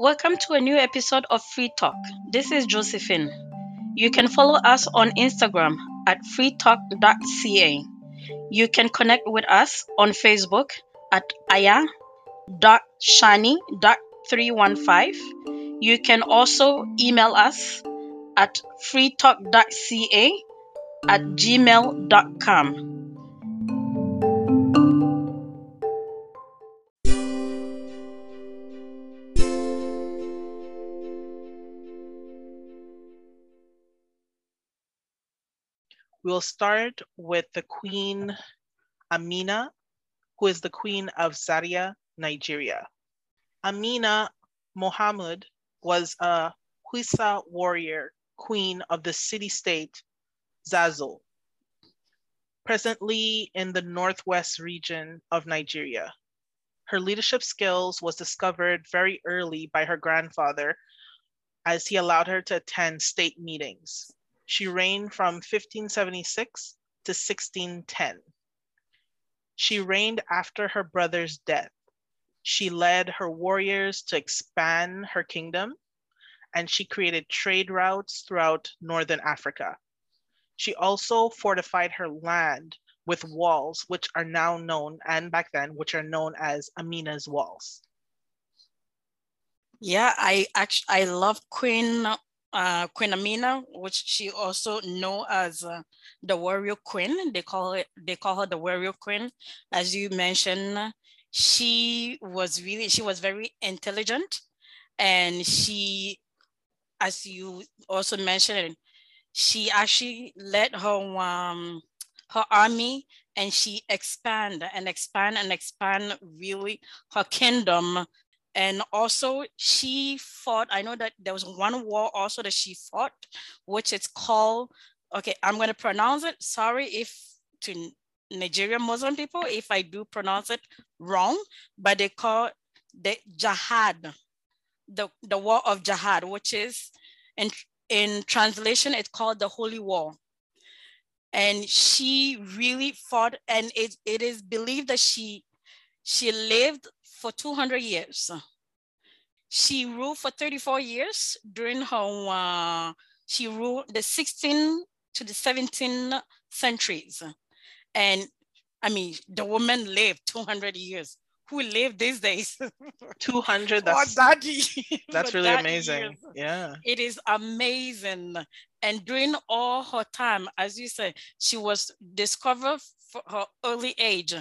Welcome to a new episode of Free Talk. This is Josephine. You can follow us on Instagram at freetalk.ca. You can connect with us on Facebook at aya.shani.315. You can also email us at freetalk.ca at gmail.com. We'll start with the Queen Amina, who is the Queen of Zaria, Nigeria. Amina Mohammed was a Hausa warrior queen of the city-state Zazzau, presently in the northwest region of Nigeria. Her leadership skills was discovered very early by her grandfather as he allowed her to attend state meetings. She reigned from 1576 to 1610. She reigned after her brother's death. She led her warriors to expand her kingdom, and she created trade routes throughout Northern Africa. She also fortified her land with walls, which are now known, and back then, which are known as Amina's walls. Yeah, I actually I love Queen uh, Queen Amina, which she also know as uh, the warrior queen. They call it. They call her the warrior queen. As you mentioned, she was really she was very intelligent, and she, as you also mentioned, she actually led her um, her army and she expand and expand and expand really her kingdom and also she fought i know that there was one war also that she fought which is called okay i'm going to pronounce it. Sorry if to nigerian muslim people if i do pronounce it wrong but they call the jihad the, the war of jihad which is in in translation it's called the holy war. And she really fought and it, it is believed that she she lived for 200 years. She ruled for 34 years during her, uh, she ruled the 16th to the 17th centuries. And I mean, the woman lived 200 years. Who live these days? 200, that's, daddy. that's really amazing. Years. Yeah. It is amazing. And during all her time, as you said, she was discovered for her early age,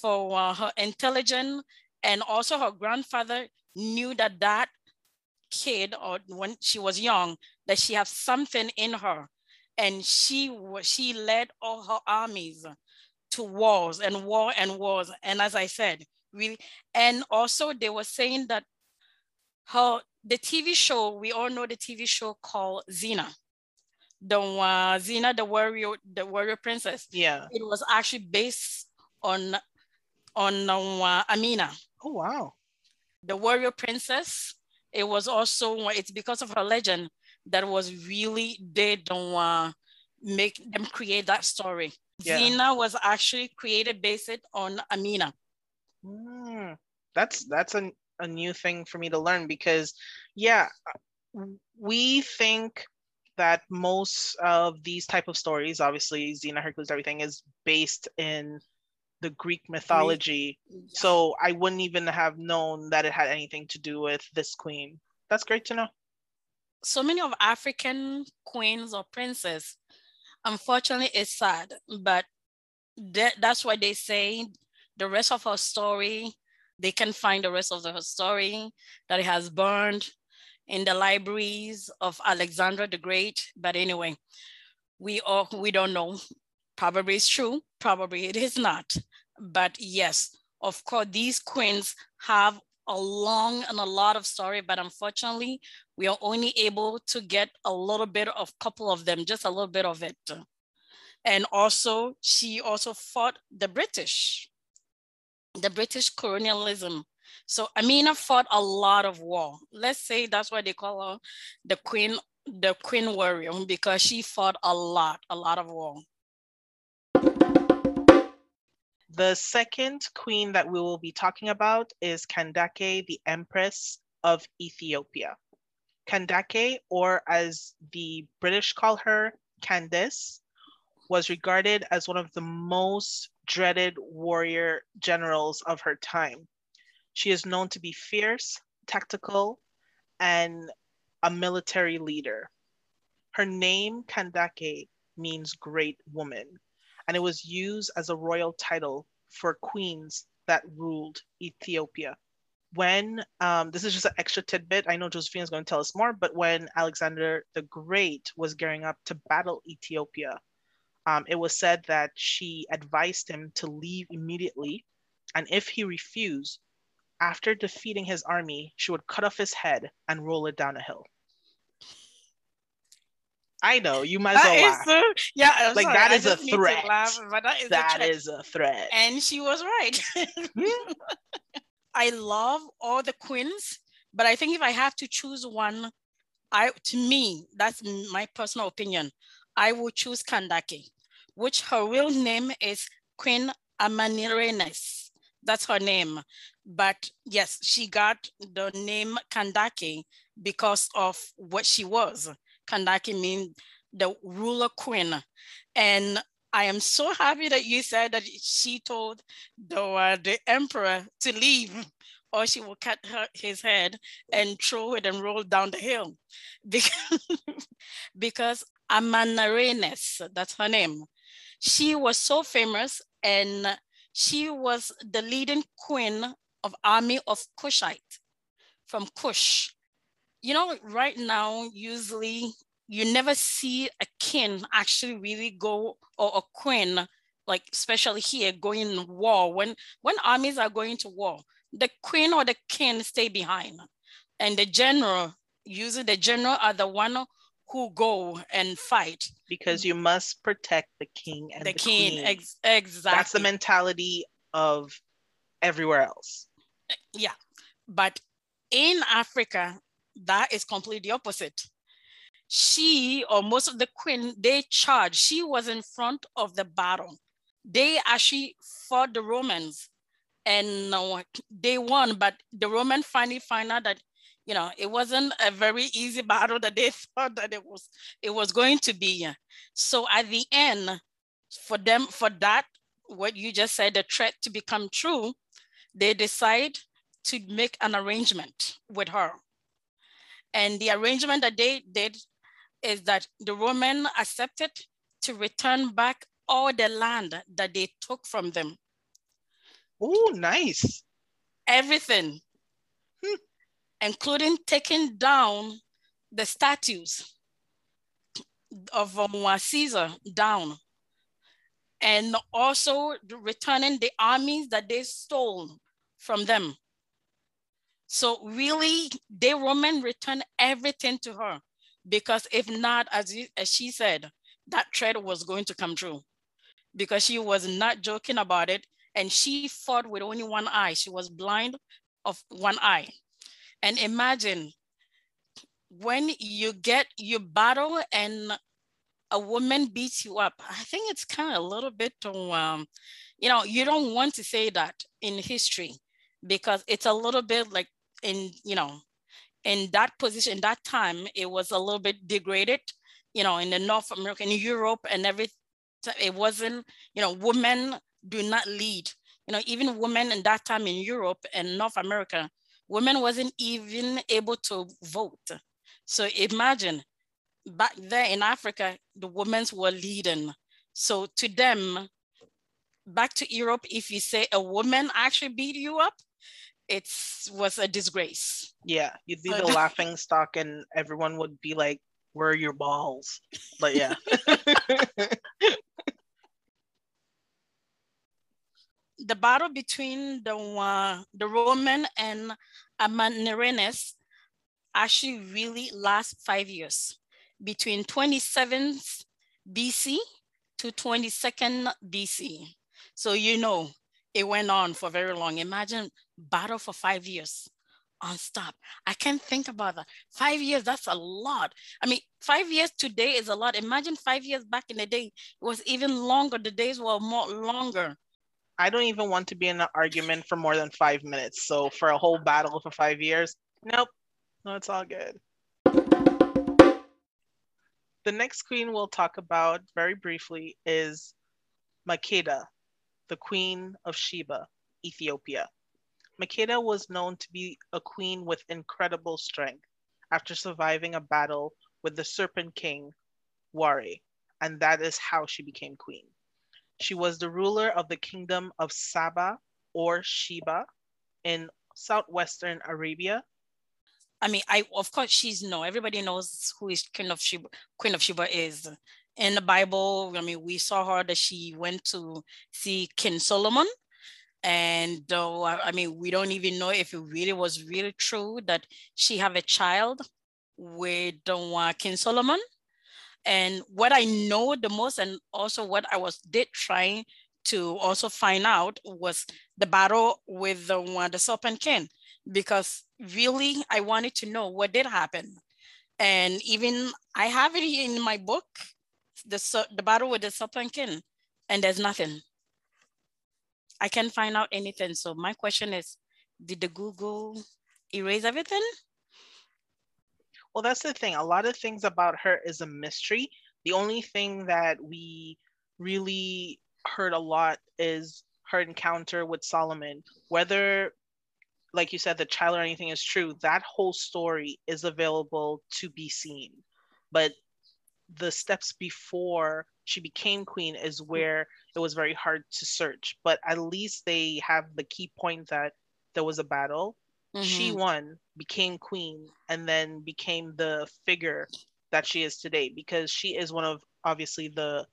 for uh, her intelligence and also her grandfather knew that that kid or when she was young that she had something in her. And she she led all her armies to wars and war and wars. And as i said really and also they were saying that her the tv show we all know the tv show called xena. The uh, xena the warrior the warrior princess. Yeah. It was actually based on on uh, amina Oh, wow. The warrior princess, it was also, it's because of her legend that was really, they don't uh, make them create that story. Yeah. Xena was actually created based on Amina. Mm, that's that's a, a new thing for me to learn because, yeah, we think that most of these type of stories, obviously Xena, Hercules, everything is based in the Greek mythology. Yeah. So I wouldn't even have known that it had anything to do with this queen. That's great to know. So many of African queens or princes, unfortunately, it's sad, but that, that's why they say the rest of her story, they can find the rest of the, her story that it has burned in the libraries of Alexander the Great. But anyway, we all we don't know Probably it's true, probably it is not. But yes, of course, these queens have a long and a lot of story, but unfortunately, we are only able to get a little bit of couple of them, just a little bit of it. And also, she also fought the British, the British colonialism. So Amina fought a lot of war. Let's say that's why they call her the queen, the queen warrior, because she fought a lot, a lot of war. The second queen that we will be talking about is Kandake, the Empress of Ethiopia. Kandake, or as the British call her, Candace, was regarded as one of the most dreaded warrior generals of her time. She is known to be fierce, tactical, and a military leader. Her name, Kandake, means great woman, and it was used as a royal title for queens that ruled Ethiopia. When, um, this is just an extra tidbit, I know Josephine is going to tell us more, but when Alexander the Great was gearing up to battle Ethiopia, um, it was said that she advised him to leave immediately, and if he refused, after defeating his army, she would cut off his head and roll it down a hill. I know you might as well yeah, I'm like sorry, that is a just need to threat. laugh, that is That a threat. is a threat. and she was right. I love all the queens, but I think if I have to choose one, I to me that's my personal opinion. I will choose Kandake, which her real name is Queen Amanirenes. That's her name. But yes, she got the name Kandake because of what she was. Kandake means the ruler queen. And I am so happy that you said that she told the, uh, the emperor to leave or she will cut her, his head and throw it and roll down the hill. Because, because Amanirenes, that's her name, she was so famous and she was the leading queen of army of Kushite from Kush. You know, right now, usually you never see a king actually really go or a queen like especially here going war. When when armies are going to war the queen or the king stay behind. And the general usually the general are the one who go and fight. Because you must protect the king and the, the, king queen. ex- exactly. That's the mentality of everywhere else. yeah. But in africa that is completely opposite. She or most of the queen they charged she was in front of the battle. They actually fought the romans and uh, they won but the roman finally found out that you know it wasn't a very easy battle that they thought that it was it was going to be. So at the end for them for that what you just said the threat to become true they decide to make an arrangement with her and the arrangement that they did is that the Roman accepted to return back all the land that they took from them, Oh, nice. everything, Hmm. including taking down the statues of um, Caesar down, and also returning the armies that they stole from them. So really, the Roman returned everything to her because if not, as, you, as she said, that threat was going to come true because she was not joking about it. And she fought with only one eye. She was blind of one eye. And imagine when you get, your battle and a woman beats you up. I think it's kind of a little bit, um, you know, you don't want to say that in history because it's a little bit like in, you know, in that position, that time, it was a little bit degraded, you know, in the North America, in Europe and everything. It wasn't, you know, women do not lead. You know, even women in that time in Europe and North America, women wasn't even able to vote. So imagine back there in Africa, the women were leading. So to them, back to Europe, if you say a woman actually beat you up, it was a disgrace. Yeah, you'd be the laughing stock, and everyone would be like, "Where are your balls?" But yeah, the battle between the uh, the Roman and Amanirenes actually really lasts five years, between 27th BC to 22nd BC. So you know it went on for very long. Imagine battle for five years on stop. I can't think about that. Five years, that's a lot. I mean, five years today is a lot. Imagine five years back in the day, it was even longer. The days were more longer. I don't even want to be in an argument for more than five minutes. So for a whole battle for five years, Nope. No, it's all good. The next queen we'll talk about very briefly is Makeda, the queen of Sheba, Ethiopia. Makeda was known to be a queen with incredible strength after surviving a battle with the Serpent King, Ware, and that is how she became queen. She was the ruler of the kingdom of Saba or Sheba in southwestern Arabia. I mean, I of course she's no. Everybody knows who is Queen of Sheba. Queen of Sheba is in the Bible. I mean, we saw her that she went to see King Solomon, and uh, I mean, we don't even know if it really was really true that she have a child with uh, King Solomon. And what I know the most, and also what I was did trying to also find out was the battle with the one the serpent king, because really I wanted to know what did happen. And even I have it in my book, the the battle with the serpent king, and there's nothing. I can't find out anything. So my question is, did the Google erase everything? Well, that's the thing. A lot of things about her is a mystery. The only thing that we really heard a lot is her encounter with Solomon. Whether, like you said, the child or anything is true, that whole story is available to be seen. But the steps before she became queen is where it was very hard to search. But at least they have the key point that there was a battle Mm-hmm. She won, became queen, and then became the figure that she is today because she is one of obviously the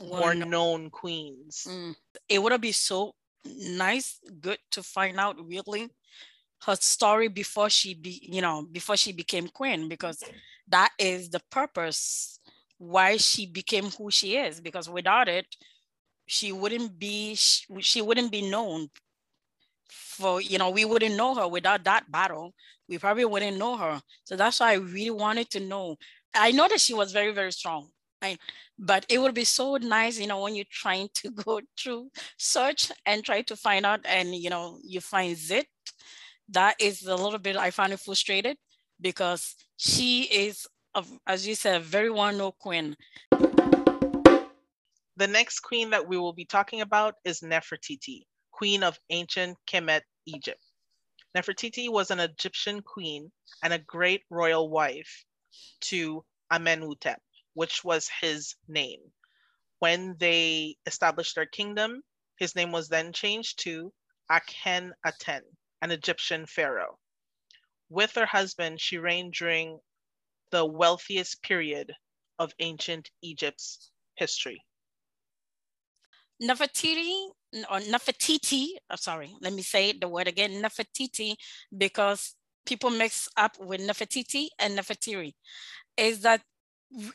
more known queens. Mm. It would be so nice, good to find out really her story before she be, you know, before she became queen, because that is the purpose why she became who she is. Because without it, she wouldn't be she, wouldn't be known for you know we wouldn't know her without that battle. We probably wouldn't know her. So that's why i really wanted to know. I know that she was very very strong but it would be so nice you know when you're trying to go through search and try to find out and you know you find zit. That is a little bit i find it frustrated because she is as you said very well-known queen the next queen that we will be talking about is nefertiti queen of ancient Kemet, Egypt. Nefertiti was an Egyptian queen and a great royal wife to Amenhotep, which was his name. When they established their kingdom, his name was then changed to Akhenaten, an Egyptian pharaoh. With her husband, she reigned during the wealthiest period of ancient Egypt's history. Nefertiti or Nefertiti, I'm sorry, let me say the word again, Nefertiti, because people mix up with Nefertiti and Nefertari, is that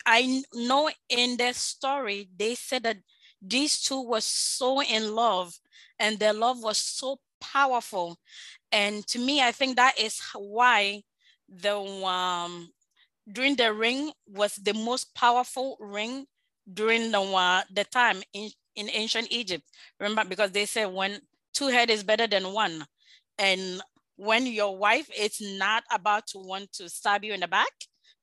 I know in their story, they said that these two were so in love and their love was so powerful. And to me, I think that is why the um, during the ring was the most powerful ring during the, uh, the time in, in ancient Egypt. Remember, because they say when two head is better than one. And when your wife is not about to want to stab you in the back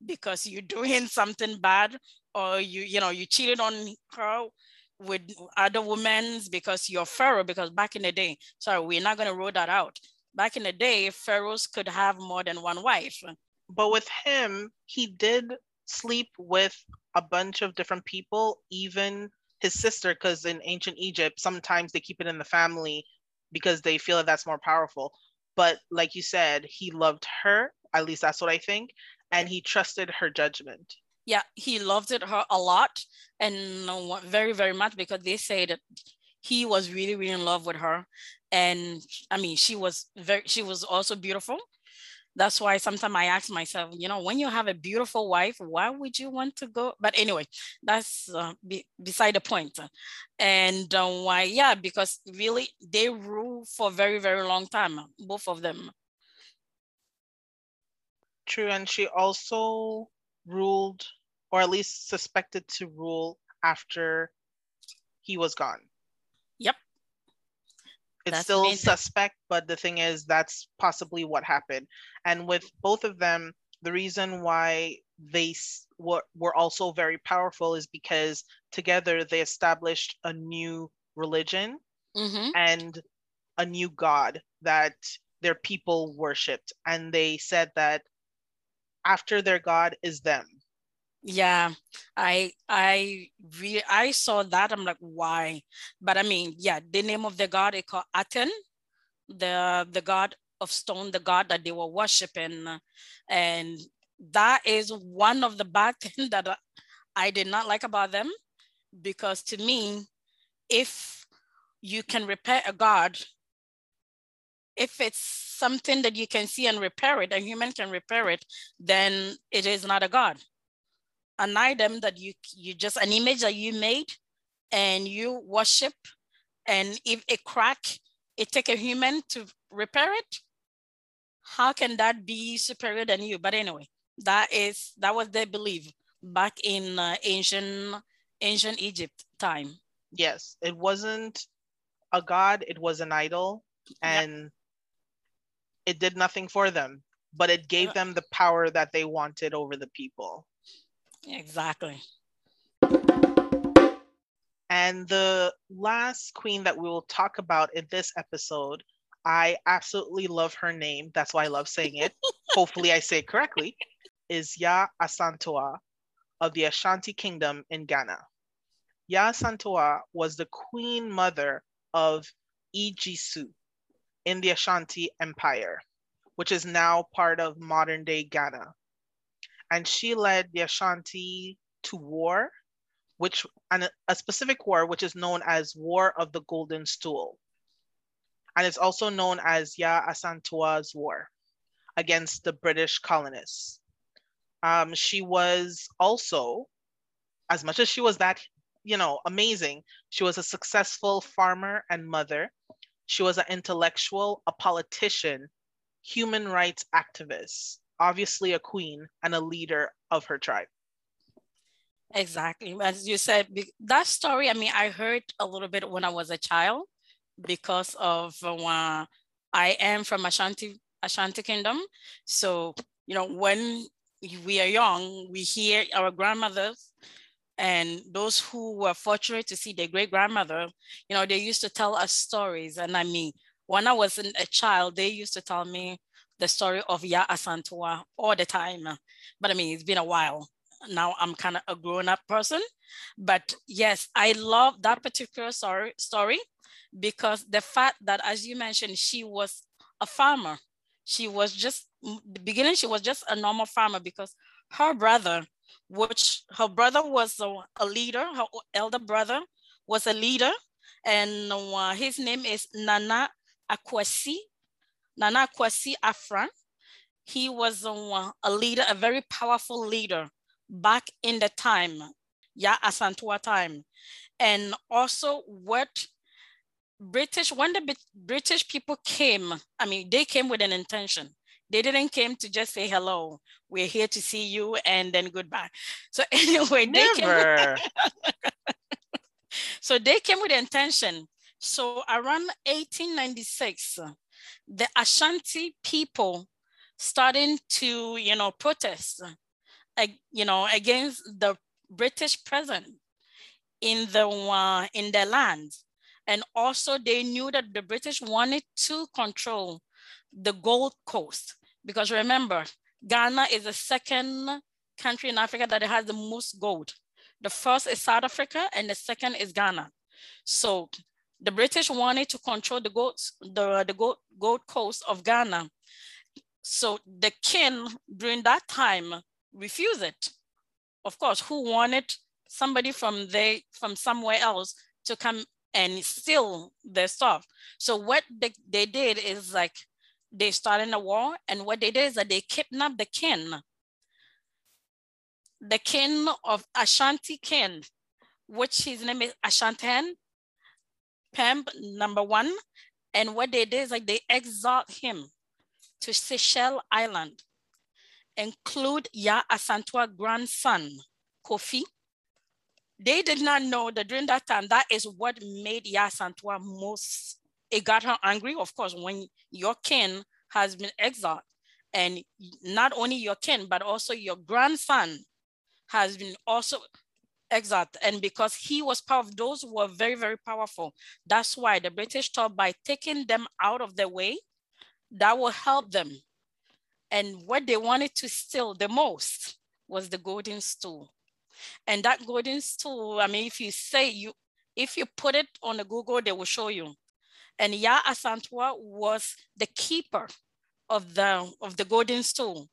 because you're doing something bad or you, you know, you cheated on her with other women because you're pharaoh, because back in the day, sorry, we're not gonna roll that out. Back in the day, pharaohs could have more than one wife. But with him, he did sleep with a bunch of different people, even his sister because in ancient Egypt, sometimes they keep it in the family because they feel that that's more powerful. But like you said, he loved her, at least that's what I think, and he trusted her judgment. Yeah, he loved it her a lot and very, very much because they say that he was really, really in love with her. And I mean, she was very, she was also beautiful that's why sometimes I ask myself, you know, when you have a beautiful wife, why would you want to go? But anyway, that's uh, be, beside the point. And uh, why, yeah, because really they rule for very, very long time, both of them. True. And she also ruled, or at least suspected to rule after he was gone. It's That's still amazing. suspect, but the thing is, that's possibly what happened. And with both of them, the reason why they were, were also very powerful is because together they established a new religion Mhm. and a new god that their people worshipped. And they said that after their god is them. Yeah, I I re I saw that. I'm like, why? But I mean, yeah, the name of the god they call Aten, the the god of stone, the god that they were worshiping, and that is one of the bad things that I did not like about them, because to me, if you can repair a god, if it's something that you can see and repair it, a human can repair it, then it is not a god an item that you you just an image that you made and you worship and if it crack it take a human to repair it how can that be superior than you but anyway that is that was their belief back in uh, ancient ancient egypt time Yes, it wasn't a god, it was an idol, Yeah. and it did nothing for them, but it gave them the power that they wanted over the people. Exactly And the last queen that we will talk about in this episode, I absolutely love her name. That's why I love saying it. Hopefully, I say it correctly. Is Yaa Asantewaa of the Ashanti Kingdom in Ghana. Yaa Asantewaa was the queen mother of Ejisu in the Ashanti Empire, which is now part of modern day Ghana. And she led the Ashanti to war which and a- specific war which is known as War of the Golden Stool. And it's also known as Yaa Asantewaa's War against the British colonists. Um, she was also, as much as she was that, you know, amazing, she was a successful farmer and mother. She was an intellectual, a politician, human rights activist, obviously a queen and a leader of her tribe. Exactly. As you said, that story, I mean, I heard a little bit when I was a child because of uh, I am from Ashanti, Ashanti Kingdom. So, you know, when we are young, we hear our grandmothers and those who were fortunate to see their great grandmother, you know, they used to tell us stories. And I mean, when I was a child, they used to tell me the story of Yaa Asantewaa all the time. But I mean, it's been a while now I'm kind of a grown up person. But yes, I love that particular story, story because the fact that, as you mentioned, she was a farmer. She was just, the beginning, she was just a normal farmer because her brother, which her brother was a, leader, her elder brother was a leader, and uh, his name is Nana Akwasi, Nana Kwasi Afran. He was uh, a leader, a very powerful leader back in the time, yeah, Asantewaa time. And also what British, when the British people came, I mean, they came with an intention. They didn't came to just say hello. We're here to see you and then goodbye. So anyway, they came Never. so they came with intention. So around 1896, the Ashanti people starting to, you know, protest you know, against the British presence in the uh, in their land, and also they knew that the British wanted to control the Gold Coast because remember, Ghana is the second country in Africa that has the most gold. The first is South Africa, and the second is Ghana. So the British wanted to control the gold, the, the gold, gold coast of Ghana. So the king during that time refused it. Of course, who wanted somebody from they from somewhere else to come and steal their stuff. So what they, they did is like they started a war, and what they did is that they kidnapped the king, the king of Ashanti king, which his name is Asantehene Prempeh number one. And what they did is like they exiled him to Seychelles Island include Yaa Asantewaa grandson, Kofi. They did not know that during that time, that is what made Yaa Asantewaa most it got her angry. Of course, when your kin has been exiled, and not only your kin, but also your grandson has been also exiled. And because he was part of those who were very, very powerful, that's why the British thought by taking them out of their way, that will help them. And what they wanted to steal the most was the golden stool. And that golden stool, I mean, if you say you, if you put it on the Google, they will show you. And Yaa Asantewaa was the keeper of the of the golden stool.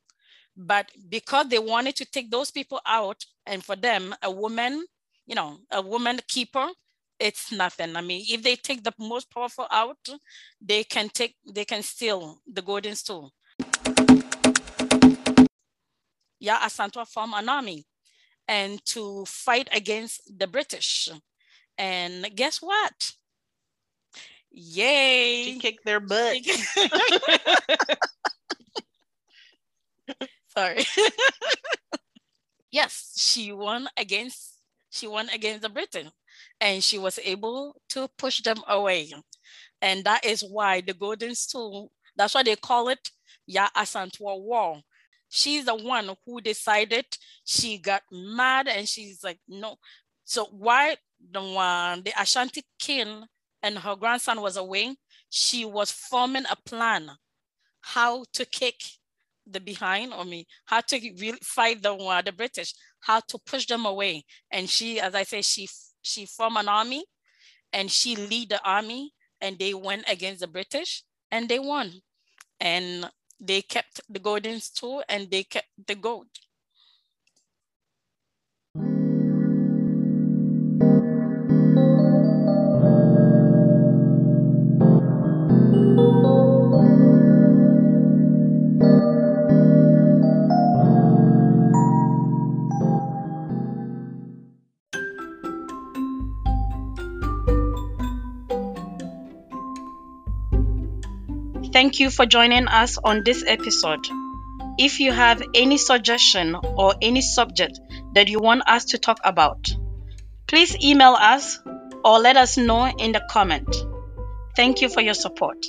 But because they wanted to take those people out, and for them, a woman, you know, a woman keeper, it's nothing. I mean, if they take the most powerful out, they can take, they can steal the golden stool. Yaa Asantewaa formed an army and to fight against the British. And guess what? Yay! She kicked their butt. Sorry. yes, she won against she won against the Britain and she was able to push them away. And that is why the golden stool, that's why they call it Yaa Asantewaa War. She's the one who decided she got mad and she's like, no. So why the one, the Ashanti king and her grandson was away, she was forming a plan how to kick the behind or me, how to really fight the uh, the British, how to push them away. And she, as I say, she she formed an army, and she lead the army, and they went against the British, and they won, and they kept the golden stool, and they kept the gold. Thank you for joining us on this episode. If you have any suggestion or any subject that you want us to talk about, please email us or let us know in the comment. Thank you for your support.